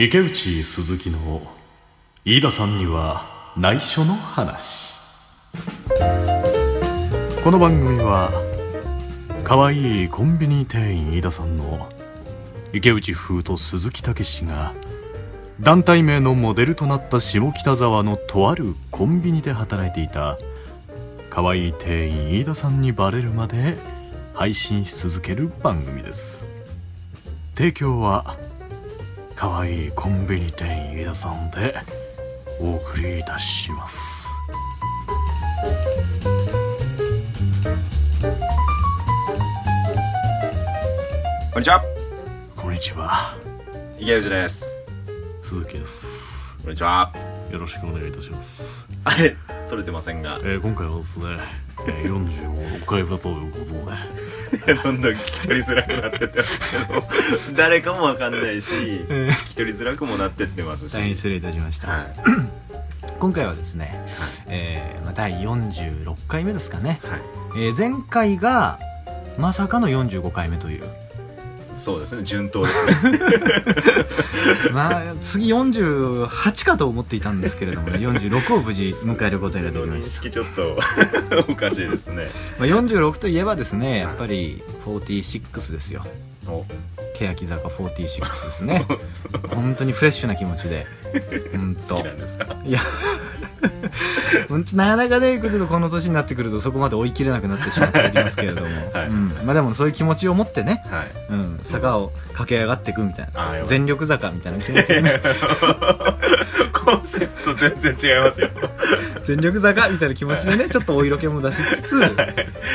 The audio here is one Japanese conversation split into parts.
池内鈴木の飯田さんには内緒の話。この番組は可愛いコンビニ店員飯田さんの池内風と鈴木武が団体名のモデルとなった下北沢のとあるコンビニで働いていた可愛い店員飯田さんにバレるまで配信し続ける番組です。提供は可愛いコンビニ店員飯田さんでお送りいたします。こんにちは。こんにちは。池内です。鈴木です。こんにちは。よろしくお願いいたします、あれ撮れてませんが。えー今回はですね、えー、46回目ということでどんどん聞き取りづらくなってってますけど。誰かもわかんないしえー聞き取りづらくもなってってますし。大変失礼いたしました、はい。今回はですね、えーまあ、第46回目ですかね、はい。えー前回がまさかの45回目というそうですね順当ですね。まあ次48かと思っていたんですけれども、ね、46を無事迎えることができま認した、識ちょっとおかしいですね。まあ、46といえばですねやっぱり46ですよ。お。欅坂46ですね。本当にフレッシュな気持ちで。本当。好きなんですか？いやなかなかねちょっとこの年になってくるとそこまで追い切れなくなってしまっておりますけれども、はい。うん、まあでもそういう気持ちを持ってね、はい。うん、坂を駆け上がっていくみたいな。全力坂みたいな気持ちでねコンセプト全然違いますよ。全力坂みたいな気持ちでね ちょっとお色気も出しつつ、はい。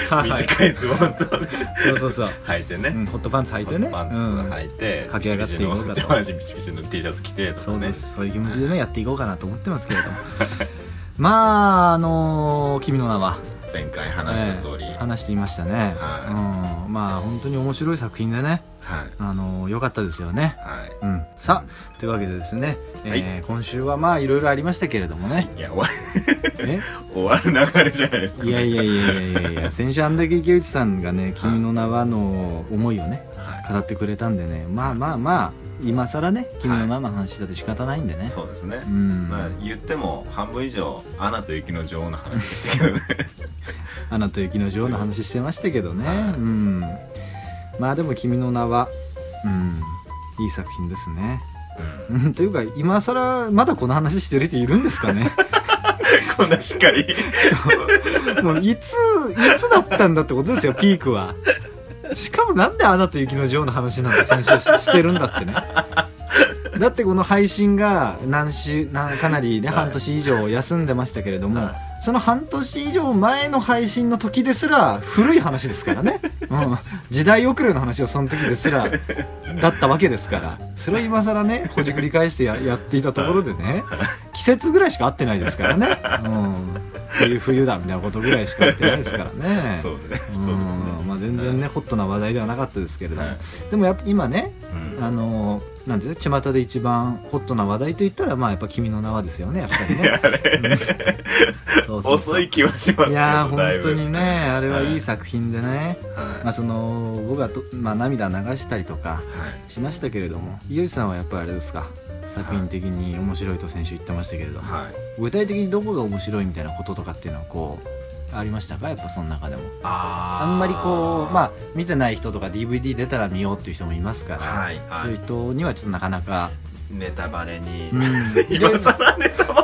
はい、短いズボンと。そうそうそう、履いてね、うん、ホットパンツ履いてね。パンツうん。履いて、駆け上がっていこうかと。上半身ピチピチの T シャツ着てとかね。そうです。そういう気持ちでねやっていこうかなと思ってますけれども。まああのー君の名は。前回話した通り、ええ。話していましたね、はうん、まあ本当に面白い作品でねはい。あの良かったですよね。はい。うん、さあというわけでですね、えー今週はまあいろいろありましたけれどもね。いや終わ え？る終わる流れじゃないですか、いやいやいやいやいやいや 先週あんだけ池内さんがね「君の名は」の思いをねは語ってくれたんでねまあまあまあ今更ね「君の名」の話だって仕方ないんでね、い、そうですね、うん、まあ言っても半分以上「アナと雪の女王」の話でしたけどね。アナと雪の女王の話してましたけどね、はい。うんまあでも「君の名は」うん。いい作品ですね。うん。というか今更まだこの話してる人いるんですかね？こんなしっかり。もういついつだったんだってことですよピークは。しかもなんで「アナと雪の女王」の話なんて先週ししてるんだってね。だってこの配信が何週なかなりねはい。半年以上休んでましたけれども、はその半年以上前の配信の時ですら古い話ですからね、うん、時代遅れの話をその時ですらだったわけですから。それを今更ねほじくり返してや やっていたところでね季節ぐらいしか合ってないですからね、うん、冬冬だみたいなことぐらいしか合ってないですからね。そうね。そうですね。うん。まあ、全然ねホットな話題ではなかったですけれども、はい。でもやっぱ今ねうん。あのなんていうの巷で一番ホットな話題と言ったらまあやっぱ「君の名は」ですよねやっぱりね。遅い気はしますけどいや本当にねあれははい。いい作品でね、はい。まあその僕はと、まあ、涙流したりとかはい。しましたけれども井内さんはやっぱりあれですか？作品的に面白いと先週言ってましたけれども、はい。具体的にどこが面白いみたいなこととかっていうのはこうありましたか？やっぱその中でも。ああんまりこうまあ見てない人とか DVD 出たら見ようっていう人もいますから、はいはい。そういう人にはちょっとなかなか、ネタバレに、うん、今更ネタバレ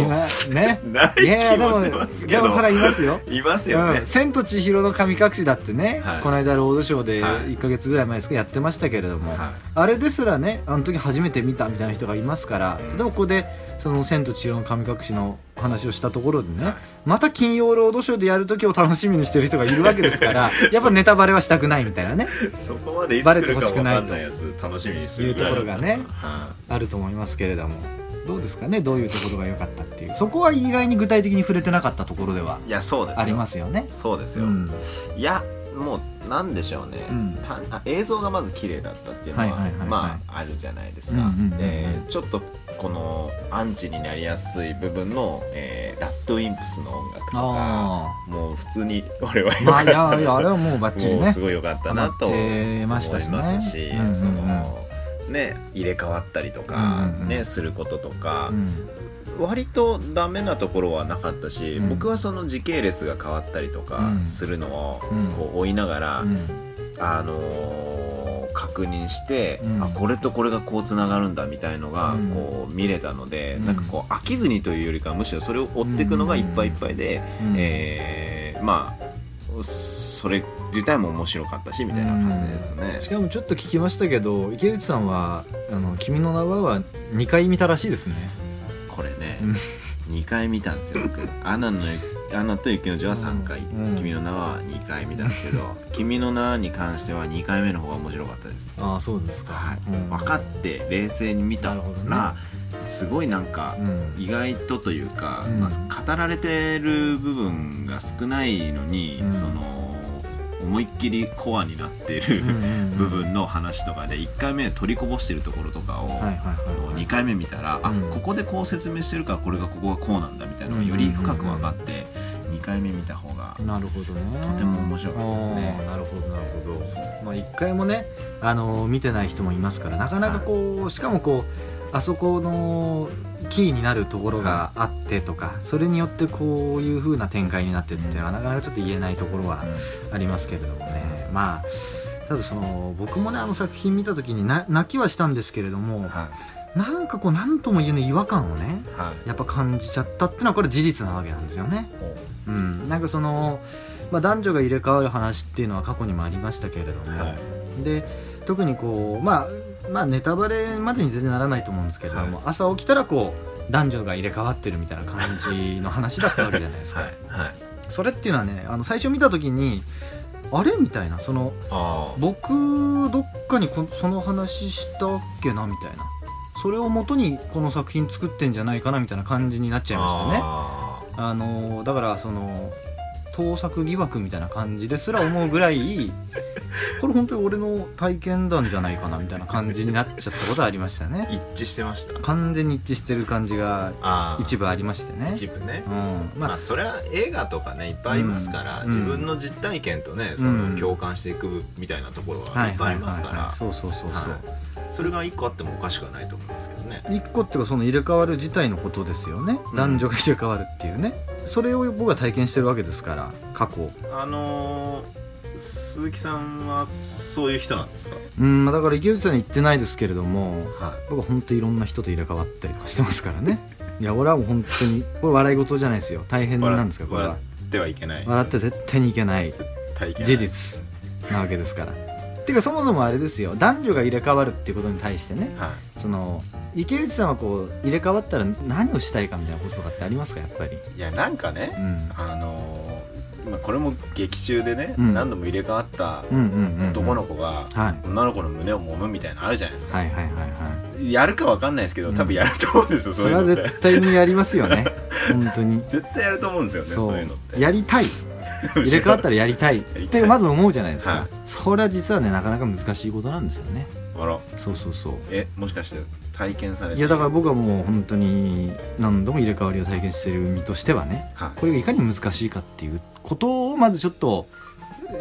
今ね。ないいやでもでもからいますよ。いますよね。うん、千と千尋の神隠しだってね、はい。この間ロードショーではい。1か月ぐらい前ですかやってましたけれども、はあれですらねあの時初めて見たみたいな人がいますから、うん。でもここでその「千と千尋の神隠し」の話をしたところでね、はい。また金曜ロードショーでやる時を楽しみにしてる人がいるわけですから やっぱネタバレはしたくないみたいなね。そこまでいつバレて来るかほしくないと分かんないやつ楽しみにするいうところがねはあると思いますけれどもどうですかね？どういうところが良かったっていう。そこは意外に具体的に触れてなかったところではいいやそうですよ。ありますよね。そうですよ、うん。いやもうなんでしょうね、うん。映像がまず綺麗だったっていうのは,、まああるじゃないですか、うんうんうんうん。でちょっとこのアンチになりやすい部分の、えーラッドウィンプスの音楽とかあもう普通に俺はまあいやいやあれはもうバッチリね。すごい良かったなと思いますし、うんうんうん。そのね入れ替わったりとか、ねすることとかう、ん。割とダメなところはなかったし、うん。僕はその時系列が変わったりとかうん。するのをうん。こう追いながら、うん。あのー確認して、うん。あこれとこれがこうつながるんだみたいのがうん。こう見れたので、うん。なんかこう飽きずにというよりかはむしろそれを追っていくのがいっぱいいっぱいで、うん。えーまあそれ自体も面白かったしみたいな感じですね。しかもちょっと聞きましたけど池内さんは「あの君の名は」は2回見たらしいですね。これね、うん。2回見たんですよ僕。アナのアナと雪の女は3回、うん。君の名は2回見たんですけど君の名に関しては2回目の方が面白かったです、ああそうですか、はい。うん。分かって冷静に見たなら、すごいなんかうん。意外とというか、うん。まあ、語られてる部分が少ないのに、うん。その思いっきりコアになっている、部分の話とかで1回目取りこぼしてるところとかを、はいはいはい2回目見たら、あうん。ここでこう説明してるからこれがここがこうなんだみたいなのがより深く分かって2回目見た方がなるほどね。とても面白かったですね。なるほどなるほど。そう。まあ、一回もね、あの見てない人もいますからなかなかこう、しかもこうあそこのキーになるところがあってとか、それによってこういう風な展開になってっていうのはなかなかちょっと言えないところはありますけれどもね。まあただその僕もねあの作品見た時にな泣きはしたんですけれどもはなんかこう何とも言えない違和感をねいはい。やっぱ感じちゃったっていうのはこれ事実なわけなんですよね。うん、なんかその、まあ、男女が入れ替わる話っていうのは過去にもありましたけれども、はい。で特にこう、まあ、まあネタバレまでに全然ならないと思うんですけれども、はい。朝起きたらこう男女が入れ替わってるみたいな感じの話だったわけじゃないですか、はい。はい。それっていうのはねあの最初見た時にあれみたいなそのあ僕どっかにこその話したっけなみたいな。それをもとにこの作品作ってんじゃないかなみたいな感じになっちゃいましたね。ああのだからその盗作疑惑みたいな感じですら思うぐらいこれ本当に俺の体験談じゃないかなみたいな感じになっちゃったことありましたね。一致してました。完全に一致してる感じがあ一部ありましてね。一部ね。うん。まあまあそれは映画とかねいっぱいありますから、うん。自分の実体験とねそうん。の共感していくみたいなところははいいっぱいありますから。はいそうそうそうそう、はい。それが一個あってもおかしくはないと思いますけどね。一個っていうかその入れ替わる自体のことですよね、うん。男女が入れ替わるっていうねそれを僕は体験してるわけですから過去。あのー鈴木さんはそういう人なんですか？うんまあだから池内さんに言ってないですけれどもは僕は本当いろんな人と入れ替わったりとかしてますからね。いや俺はもう本当にこれ笑い事じゃないですよ。大変なんですかこれは。笑ってはいけない。笑って絶対にいけない。事実なわけですからていうかそもそもあれですよ。男女が入れ替わるっていうことに対してね。はその池内さんはこう入れ替わったら何をしたいかみたいなこととかってありますか？やっぱり。いいやなんかね、うん。あのーまあ、これも劇中でね、うん。何度も入れ替わった男の子がはい。女の子の胸を揉むみたいなのあるじゃないですか、はいはいはいはい。やるかわかんないですけどうん。多分やると思うんですよ、そそうれはいうのって。絶対にやりますよね。本当に。絶対やると思うんですよねそういうのって。やりたい 入れ替わったらやりたい。ってまず思うじゃないですか、はい。それは実はねなかなか難しいことなんですよね。あら。そうそうそう。えもしかして体験されていやだから僕はもう本当に何度も入れ替わりを体験している身としてはねはい。これがいかに難しいかっていうことをまずちょっと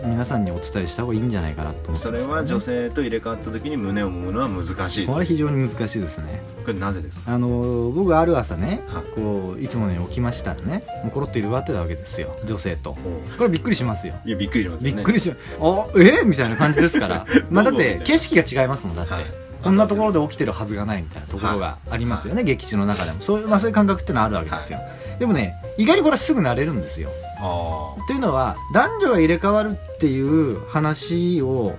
皆さんにお伝えした方がいいんじゃないかなと思ってますそれは女性と入れ替わった時に胸を揉むのは難しいこれは非常に難しいですね。これなぜですか？あの僕ある朝ねはい。こういつものように起きましたらねもうコロッと入れ替わってたわけですよ。女性と。これびっくりしますよ。いやびっくりしますよね。びっくりしあえ？みたいな感じですから。まあだって景色が違いますもんだって、はい。こんなところで起きてるはずがないみたいなところがありますよね、劇中の中でも。そういう,、まあ、そういう感覚ってのはあるわけですよ、でもね意外にこれはすぐ慣れるんですよ。あというのは男女が入れ替わるっていう話を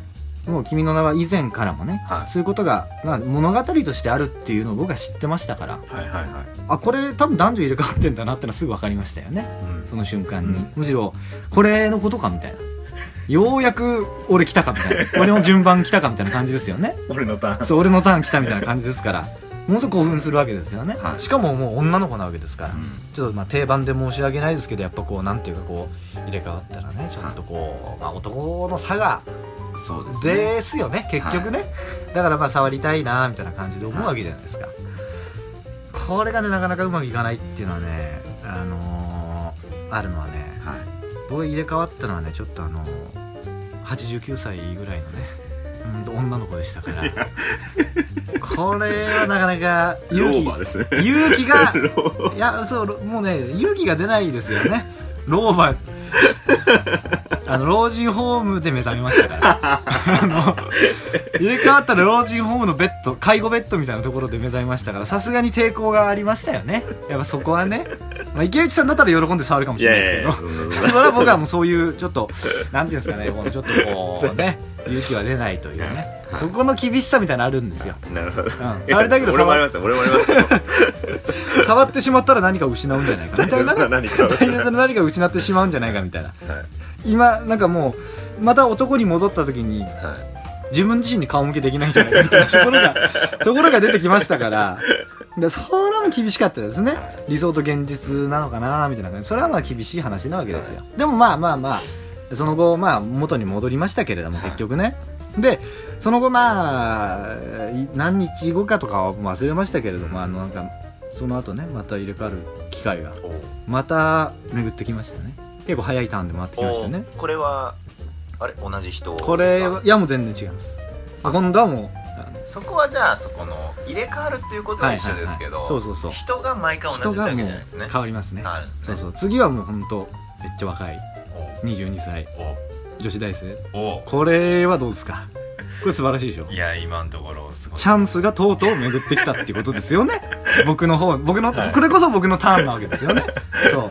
もう「君の名は」以前からもね、はい。そういうことが、まあ、物語としてあるっていうのを僕は知ってましたからあはいはいはい。あこれ多分男女入れ替わってんだなってのはすぐ分かりましたよね。うん。その瞬間に、うん。むしろこれのことかみたいな。ようやく俺来たかみたいな。俺の順番来たかみたいな感じですよね。俺のターン。そう俺のターン来たみたいな感じですからものすごく興奮するわけですよね、はい。しかももう女の子なわけですから、うん。ちょっとまあ定番で申し訳ないですけどやっぱこうなんていうかこう入れ替わったらねちょっとこう、まあ、男の差がそうですねですよね。結局ね、だからまあ触りたいなみたいな感じで思うわけじゃないですか、これがねなかなかうまくいかないっていうのはねあのーあるのはねはい。僕が入れ替わったのはねちょっとあの89歳ぐらいのね、うん、女の子でしたからこれはなかなか ロ勇気ね。勇気が いやそうもうね勇気が出ないですよね。老婆 あの老人ホームで目覚めましたから。あの入れ替わったら老人ホームのベッド介護ベッドみたいなところで目覚めましたからさすがに抵抗がありましたよね。やっぱそこはね、まあ、池内さんだったら喜んで触るかもいしれないですけど。それは僕はもうそういうちょっとなんていうんですかねこのちょっとこうね勇気は出ないというね、はい。そこの厳しさみたいなのあるんですよ。なるほど、触りたいけど俺もありますよ。俺もありますよ。触ってしまったら何かを失うんじゃないかみたいな。大切な何か。を失ってしまうんじゃないかみたいな。はい。今なんかもうまた男に戻った時にはい。自分自身に顔向けできないんじゃないかみたいな。ところがところが出てきましたから。でそれも厳しかったですね。理想と現実なのかなみたいな感じ。それはまあ厳しい話なわけですよ。でもまあまあまあその後まあ元に戻りましたけれども結局ね。でその後まあい何日後かとかは忘れましたけれどもあのなんかその後ねまた入れ替わる機会がまた巡ってきましたね。結構早いターンで回ってきましたね。おこれはあれ？同じ人これはいやもう全然違います。今度はもうそこはじゃあそこの入れ替わるっていうことは一緒ですけど、人が毎回同じ人がもうじゃないですね。変わりますね。ね。そうそう。次はもう本当めっちゃ若い。お22歳。女子大生。お。これはどうですか？これ素晴らしいでしょ？いや今のところすごい。チャンスがとうとう巡ってきたっていうことですよね。僕の方僕の、これこそ僕のターンなわけですよね。そう。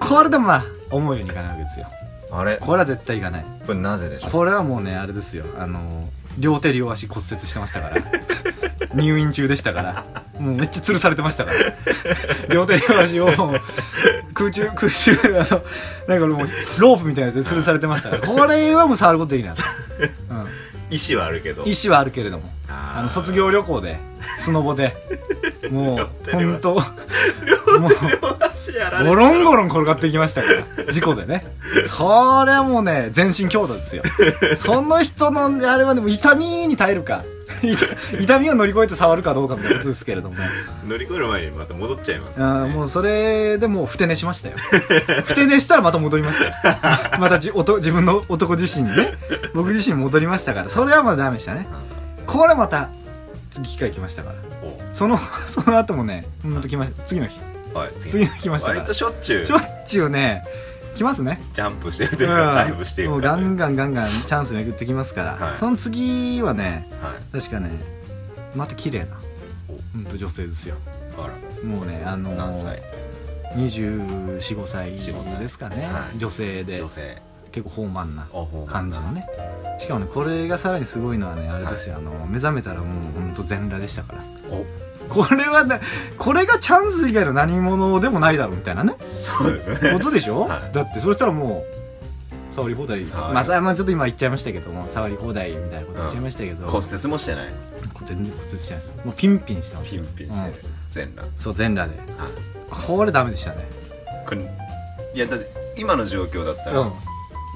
これでもまあ思うようにいかないわけですよ。あれ？これは絶対いかない。これなぜでしょう？これはもうねあれですよ。あの両手両足骨折してましたから。入院中でしたから。もうめっちゃ吊るされてましたから。両手両足を空中 空中あのなんかもうロープみたいなやつで吊るされてました。か らこれはもう触ることできないです、意思はあるけど。うん、意思はあるけれども。あの卒業旅行でスノボで。もう本当。もうゴロンゴロン転がっていきましたから。事故でね。それはもうね全身強打ですよ。その人のあれはでも痛みに耐えるか痛 痛みを乗り越えて触るかどうかみたいなことですけれども。乗り越える前にまた戻っちゃいますあーもうそれでもうふて寝しましたよ。ふて寝したらまた戻りましたよ。またじおと自分の男自身にね。僕自身に戻りましたから。それはまだダメでしたね。これまた次機会来ましたから。その その後もねほんと来ました。次の日。はい次の日来ましたから。割としょっちゅう。しょっちゅうね来ますね。ジャンプしてるというかダイブしてるもうガンガンガンガンチャンス巡ってきますから、はい。その次はねはい。確かねまた綺麗なほんと女性ですよ。もうねあのー、何歳？245歳4-5歳。ですかね、はい。女性で。女性。結構豊満な感じのね。しかもねこれがさらにすごいのはねあれですよ、あの目覚めたらもうほんと全裸でしたからこれはねこれがチャンス以外の何者でもないだろうみたいなね。そうですね。ことでしょ、はい。だってそしたらもう触り放題。まあさまあちょっと今言っちゃいましたけども触り放題みたいなこと言っちゃいましたけど、骨折もしてない。全然骨折してないです。もうピンピンしてます。ピンピンしてる全裸そう全裸で。はい。これダメでしたね。これいやだって今の状況だったらうん。も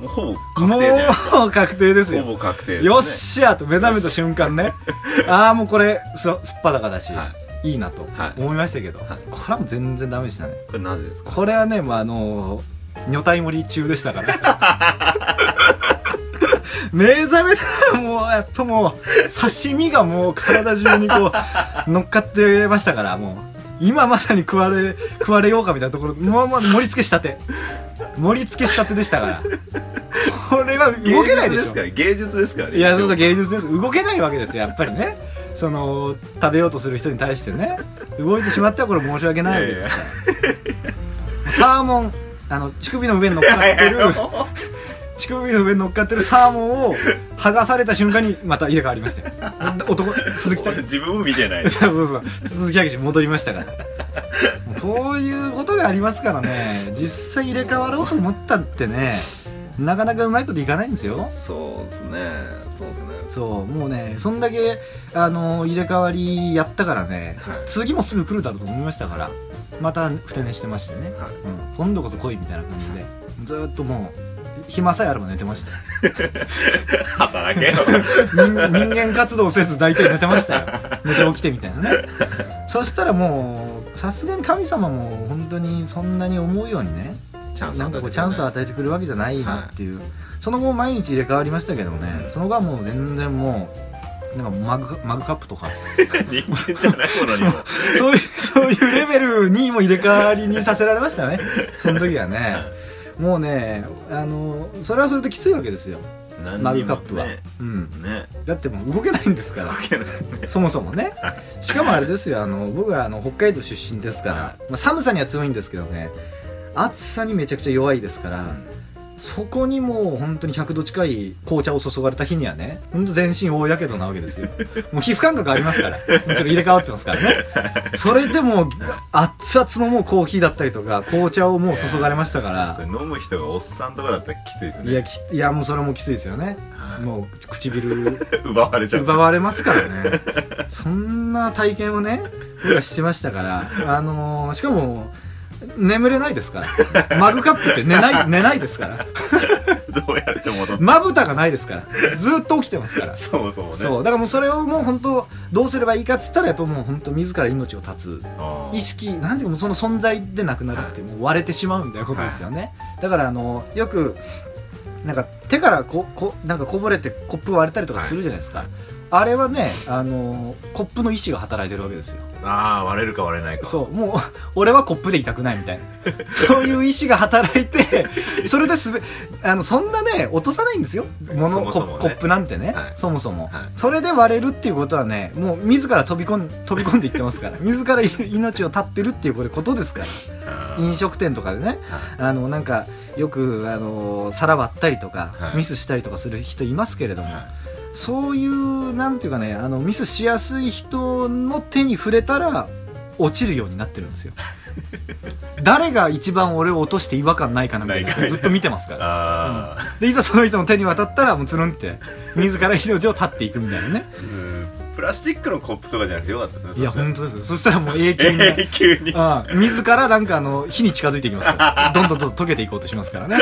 うほぼ確定じゃもう確定ですよ。ほぼ確定ですよっねしゃと目覚めた瞬間ね。ああもうこれすすっぱだかだし、、はいいなとはい。思いましたけど、はい。これはもう全然ダメでしたね。これなぜですか？これはねまああの女体盛り中でしたから。目覚めたらもうやっぱもう刺身がもう体中にこう 乗っかってましたからもう。今まさに食われ食われようかみたいなところもうもう盛り付けしたて。盛り付けしたてでしたから。これは動けないですか？ら芸術ですか？らねいやそうだ芸術です。動けないわけですよやっぱりねその食べようとする人に対してね動いてしまってはこれ申し訳ないわけです。からサーモンあの乳首の上に乗っかってる乳首の上に乗っかってるサーモンを剥がされた瞬間にまた入れ替わりましたよ。男鈴木俺 自分も見てない。そうそうそう。鈴木明戻りましたから。こういうことがありますからね。実際入れ替わろうと思ったってねなかなかうまいこといかないんですよ。そうですね。そうですね。そうもうねそんだけあの入れ替わりやったからね、はい。次もすぐ来るだろうと思いましたからまたふて寝してましてね、はい。うん、今度こそ来いみたいな感じでずーっともう暇さえあれば寝てました。よ 働けよ。人人間活動せず大体寝てましたよ。寝て起きてみたいなね。そしたらもうさすがに神様も本当にそんなに思うようにねチャンスなんかこうチャンスを与えてくれるわけじゃないなっていう、その後毎日入れ替わりましたけどもね。その後はもう全然もなんかマグマグカップとか。人間じゃないものにも。そういうそういうレベルにも入れ替わりにさせられましたね。その時はね。もうねあのそれはそれできついわけですよ。マグカップは、うん。ね。だってもう動けないんですから。そもそもね。しかもあれですよ。あの僕はあの北海道出身ですから、はまあ、寒さには強いんですけどね暑さにめちゃくちゃ弱いですから、そこにもう本当に100度近い紅茶を注がれた日にはね本当全身大やけどなわけですよ。もう皮膚感覚ありますからもちろん入れ替わってますからね。それでも熱々のもうコーヒーだったりとか紅茶をもう注がれましたから。飲む人がおっさんとかだったらきついですね。いやきいやもうそれもきついですよね。はい。もう唇。奪われちゃう。奪われますからね。そんな体験をね僕はしてましたからあのーしかも眠れないですから。マグカップって寝ない 寝ないですから。どうやって戻ってまぶたがないですから。ずっと起きてますから。そうそうね。そう。だからもうそれをもう本当どうすればいいかっつったらやっぱもう本当自ら命を絶つ。意識なんていうかその存在でなくなるってもう割れてしまうみたいなことですよね、だからあのよくなんか手からここなんかこぼれてコップ割れたりとかするじゃないですか、あれはねあのコップの意志が働いてるわけですよ。あー割れるか割れないか。そうもう俺はコップで痛くないみたいな。そういう意志が働いてそれですべあのそんなね落とさないんですよ。もそもね。ココップなんてね、はい。そもそも、はい。それで割れるっていうことはねもう自ら飛び込ん飛び込んでいってますから。自ら命を絶ってるっていうことですから。飲食店とかでね。はい。あのなんかよくあの皿割ったりとか、はい。ミスしたりとかする人いますけれども、はいそういうなんていうかねあのミスしやすい人の手に触れたら落ちるようになってるんですよ。誰が一番俺を落として違和感ないかなみたいなずっと見てますから。あでいざその人の手に渡ったらもうつるんって自ら命を絶っていくみたいなね。ーうんプラスチックのコップとかじゃなくてよかったですねいや本当ですよ。そしたらもう永久に。ね 永久に。うん、自らなんかあの火に近づいていきますから。どんどんどん溶けていこうとしますからね。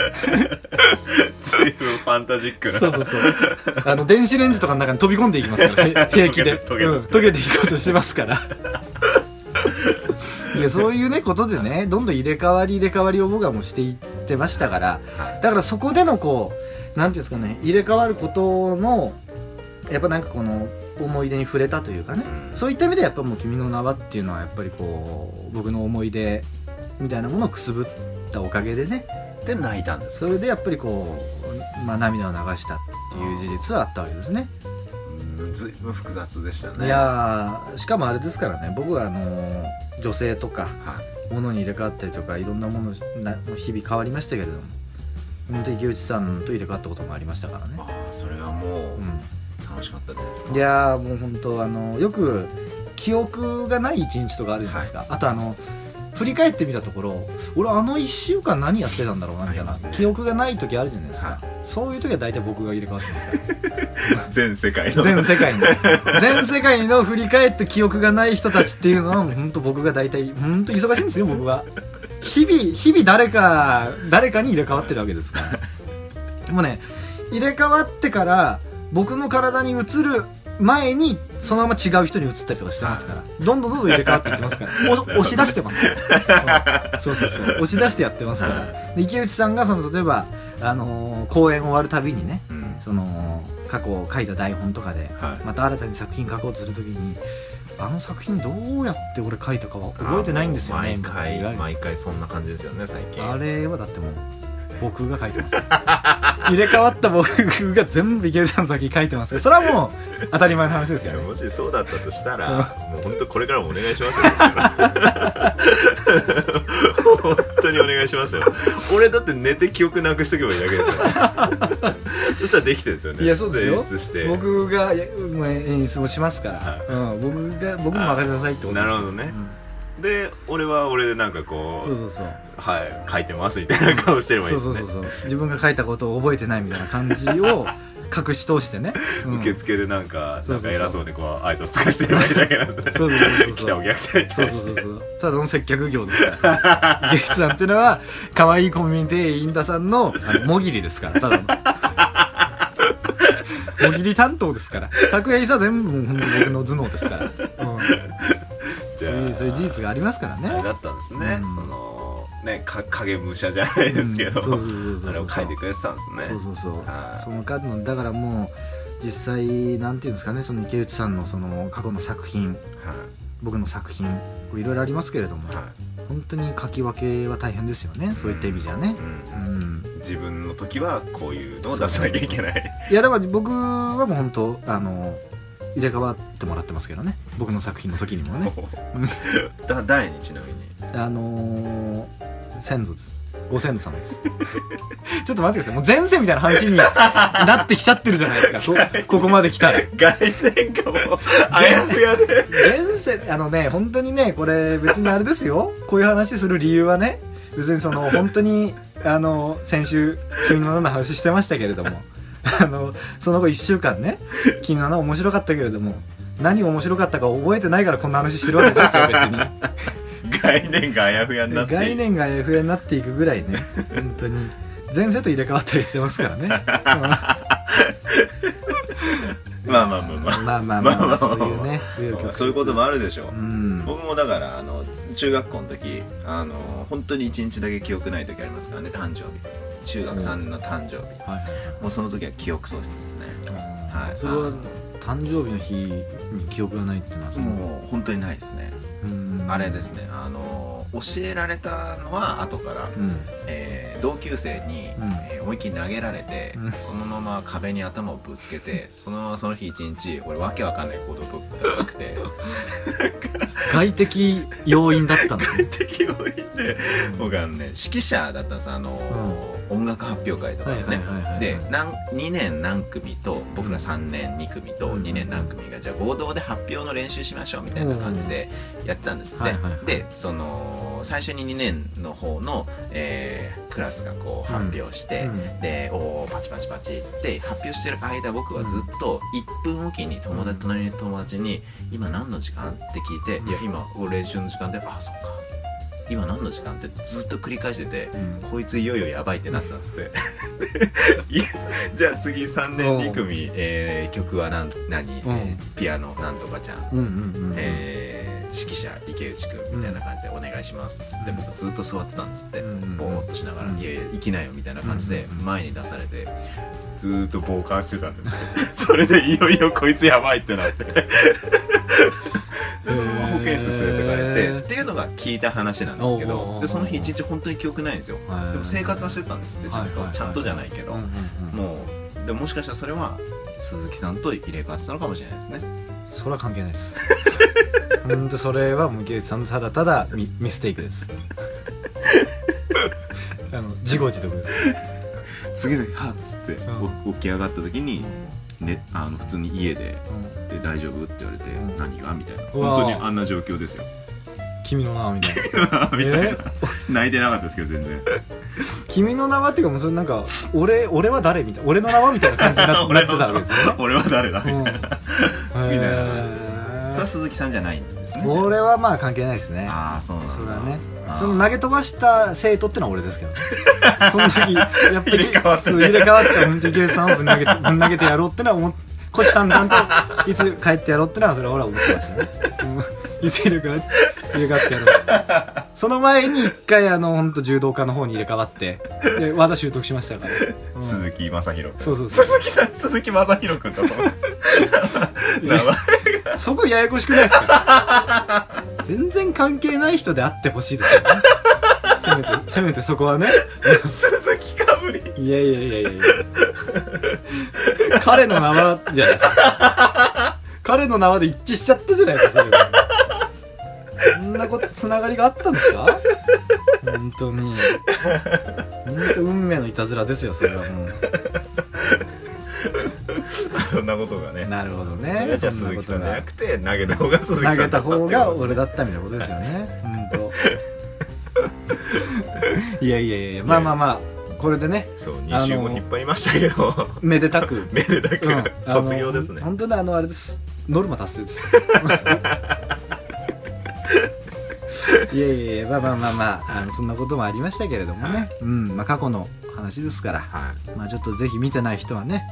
随分ファンタジックな。そうそうそう。あの電子レンジとかの中に飛び込んでいきますから。へ 平気で。溶けて。うん溶けていこうとしてますから。いやそういうねことでねどんどん入れ替わり入れ替わりを僕はもうしていってましたから。はい。だからそこでのこうなんていうんですかね入れ替わることのやっぱなんかこの思い出に触れたというかね。うん。そういった意味でやっぱもう「君の名は」っていうのはやっぱりこう僕の思い出みたいなものをくすぶったおかげでね。で泣いたんですそれでやっぱりこう、まあ、涙を流したっていう事実はあったわけですね。うん。随分複雑でしたね。いやーしかもあれですからね。僕はあのー女性とかはい。物に入れ替わったりとかいろんなものな日々変わりましたけれども本当池内さんと入れ替わったこともありましたからね。あーそれはもうう楽しかったじゃないですか。ん、いやーもう本当あのよく記憶がない一日とかあるじゃないですか、あとあの振り返ってみたところ俺あの1週間何やってたんだろうなみたいな、ね記憶がない時あるじゃないですか、はい。そういう時は大体僕が入れ替わってますから 全世界の。全世界に全世界の振り返って記憶がない人たちっていうのは本当僕が大体本当忙しいんですよ僕は。日々日々誰か誰かに入れ替わってるわけですから。もうね入れ替わってから僕の体に移る前にそのまま違う人に移ったりとかしてますから。どんどんどんどん入れ替わっていってますから。お押し出してますから、う んそうそうそう。押し出してやってますから。で池内さんがその例えば、あのー公演終わるたびにねうん。その過去書いた台本とかではい。また新たに作品書こうとするときにあの作品どうやって俺書いたかは覚えてないんですよね。毎回毎回そんな感じですよね最近。あれはだってもう僕が書いてます。入れ替わった僕が全部池内さんの先に書いてますそれはもう当たり前の話ですよね。もしそうだったとしたらもう本当これからもお願いしますよ 本当にお願いしますよ。俺だって寝て記憶なくしとけばいいだけですよそしたらできてるんですよね。いやそうですよ。演出して。僕が演出もしますから、はい。うん、僕が僕に任せなさいってことですなるほどねで俺は俺でなんかこううんそうそうそう。はい書いてますみたいな顔してればいいですね。そうそうそうそう。自分が書いたことを覚えてないみたいな感じを 隠し通してね、うん。受付でなんかなんか偉そうにこう挨拶とかしてればいいだけなんで。そうそうそうそう。来たお客さんに対してそうそうそう。ただの接客業ですから。ゲイツさんっていうのは可愛いコミュニティインダさんのあのもぎりですから。ただの。もぎり担当ですから。作品は全部本当に僕の頭脳ですから、うん、いうそういう事実がありますからね。あれだったんですね、うん。そのねか影武者じゃないですけど、あれを書いてくれてたんですね。そうそうそう。はい。その数のだからも実際なんていうんですかねその池内さんのその過去の作品は僕の作品いろいろありますけれどもい。は本当に書き分けは大変ですよねそういった意味じゃね。い、うん。うん。自分の時はこういうのを出さなきゃいけない。いやだから僕はもう本当あの入れ替わってもらってますけどね。僕の作品の時にもね。だ誰にちなみに？あのー、先祖です。ご先祖様です。ちょっと待ってください。もう前世みたいな話になってきちゃってるじゃないですか。こここまで来たら。概念がもうあやふやで。前世あのね本当にねこれ別にあれですよ。こういう話する理由はね別にその本当にあの先週「君の名の話してましたけれども あのその後1週間ね「君の名面白かったけれども何面白かったか覚えてないからこんな話してるわけですよ 別に。概念があやふやになって概念が FA になっていくぐらいね 本当に。前世と入れ替わったりしてますからね。まあまあまあまあ。まあまあまあ、まあまあまあそういうねまあそういうこともあるでしょう、うん。僕もだからあの中学校の時あの本当に1日だけ記憶ない時ありますからね誕生日中学3年の誕生日。はいもうその時は記憶喪失ですね。はい。それは誕生日の日に記憶がないっていうのもう本当にないですね。うん。あれですね。あの教えられたのは後から、うん。えー同級生に、うん。えー思いっきり投げられて、うん。そのまま壁に頭をぶつけて そのままその日一日俺わけわかんない行動をとったらしくて。外的要因だった んですね適応いて僕あのね指揮者だったんです。あのー音楽発表会とかでね、で何2年何組と僕ら3年2組とうん。2年何組がじゃあ合同で発表の練習しましょうみたいな感じでやってたんですって、でその最初に2年の方の、えークラスがこう発表して、うん。でおーパチパチパチって発表してる間僕はずっと1分おきに友達隣の友達に「今何の時間?」って聞いて「いや今練習の時間であそっか今何の時間?」ってずっと繰り返してて。うん。こいついよいよやばいってなってたんですって。じゃあ次3年2組、えー曲は何？何、えーピアノなんとかちゃん、うんえー指揮者池内くんみたいな感じでお願いしますっつってうん。僕ずっと座ってたんですって、うんぼーっとしながら「うん。いやいや行きなよ」みたいな感じでうん前に出されてずーっと傍観してたんです それでいよいよこいつやばいってなって。でそのまま保健室連れてて、っていうのが聞いた話なんですけどでその日一日本当に記憶ないんですよ。はいでも生活はしてたんですってちゃんと、ちゃんとじゃないけど、もうでももしかしたらそれは鈴木さんと入れ替わってたのかもしれないですね。それは関係ないです。本当それはもう池内さんのただただミミステイクです。あの自業自得です。次の日はっつって、起き上がった時に、ね、あの普通に家でうん「で大丈夫?」って言われて「うん。何が?」みたいな。本当にあんな状況ですよ君の名はみたいな。みたいな、え？泣いてなかったですけど全然。君の名はっていうかもうそれなんか俺俺は誰みたいな。俺の名はみたいな感じにな なってたわけですよね。俺は誰だみたいな、うん。みたいな。それは鈴木さんじゃないんですね。これはまあ関係ないですね。ああそうなんだ。それはね。あー。その投げ飛ばした生徒ってのは俺ですけどね。その時やっぱり入れ替わって。ねそう入れ替わって本当に池内さんをぶん投げてぶん投げてやろうってのは思っ虎視眈々といつ帰ってやろうってのはそれは俺は思ってましたね、うん、いつ入れ替わって入れ替わってやろう。その前に一回あの本当柔道家の方に入れ替わってで技習得しましたから、うん。鈴木正宏そうそうそう。鈴木さん鈴木正宏君だその名前そこややこしくないですか？全然関係ない人であってほしいですよね。せめてせめてそこはね。鈴木かぶり。いやいやいやいや。いや彼の名はじゃないですか。彼の名はで一致しちゃったじゃないですかそれはなこと つながりがあったんですか？本当に。本当運命のいたずらですよそれはも そんなことがね。うなるほどね。それはじゃあ鈴木さんじゃなくて投げた方が鈴木さん投げた方が俺だだったみたいなことですよね。本当。いやいやいやいや。まあまあまあこれでね。そう2週も引っ張りましたけど。めでたく。めでたく、うん。卒業ですね。本当にあのあれです。ノルマ達成です いやいやいやまあまあまあまああのそんなこともありましたけれどもね、うんまあ過去の話ですから。はまあちょっとぜひ見てない人はね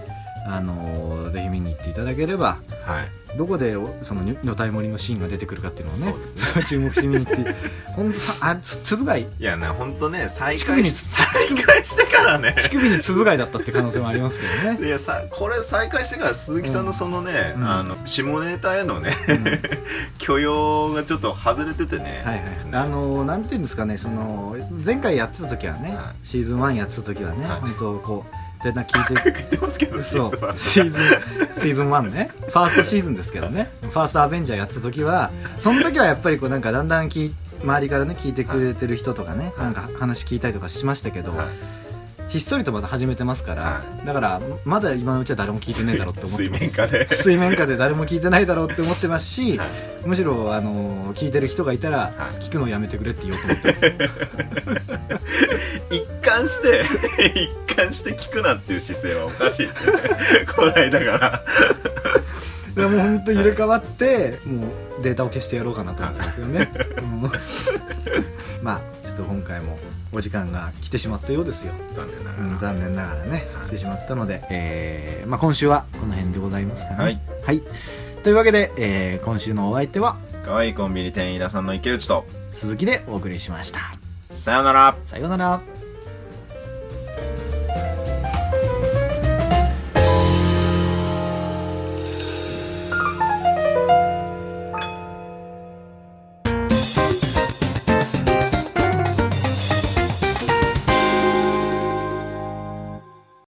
あのーぜひ見に行っていただければはい。どこでおその女体盛りのシーンが出てくるかっていうのをねそうです注目して見に行って 本当さあつつぶ貝。いやねほんとね再開し再開してからね。乳首につぶ貝だったって可能性もありますけどね。いやさこれ再開してから鈴木さんのそのね、うんあの下ネタへのねうん。許容がちょっと外れててね、はいはい。あのーなんていうんですかねその前回やってた時はね、はシーズン1やってた時はね、はい。本当こうでな聞いて言ってますけどそう。実は。シーズンシーズン1ね。ファーストシーズンですけどね。ファーストアベンジャーやってた時はその時はやっぱりこうなんかだんだん聞い周りからね聞いてくれてる人とかね、はい。なんか話聞いたりとかしましたけど、はい。ひっそりとまだ始めてますから、はだからまだ今のうちは誰も聞いてねえだろうって思って水ます。面下で。水面下で誰も聞いてないだろうって思ってますし、はい。むしろあの聞いてる人がいたら、はい。聞くのをやめてくれって言おうと思ってます 一貫して 一貫して聞くなっていう姿勢はおかしいですよね。こないだから。でもう本当入れ替わってもうデータを消してやろうかなと思ってますよね、うん。まあちょっと今回もお時間が来てしまったようですよ、残念ながら、うん、残念ながらねはい。来てしまったので、えーまあ、今週はこの辺でございますかね。はい、はい、というわけで、えー今週のお相手は可愛いコンビニ店員飯田さんの池内と鈴木でお送りしました。さよなら。さようなら